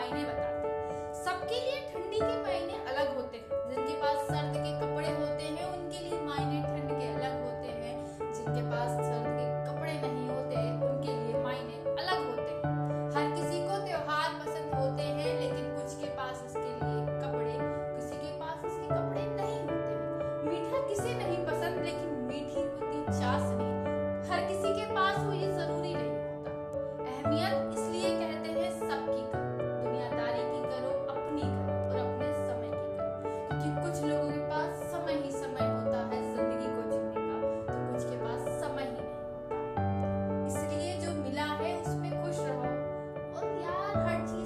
मायने बताते हैं। सबके लिए ठंडी के मायने अलग होते हैं। जिनके पास सर्द के कपड़े होते हैं, उनके लिए मायने ठंड के अलग होते हैं। जिनके पास सर्द के कपड़े नहीं होते, उनके लिए मायने अलग होते हैं। हर किसी को त्योहार पसंद होते हैं, लेकिन कुछ के पास इसके लिए कपड़े, किसी के पास इसके कपड़े नहीं होते मीठा किसे नहीं पसंद, लेकिन मीठी होती चाशनी। hurt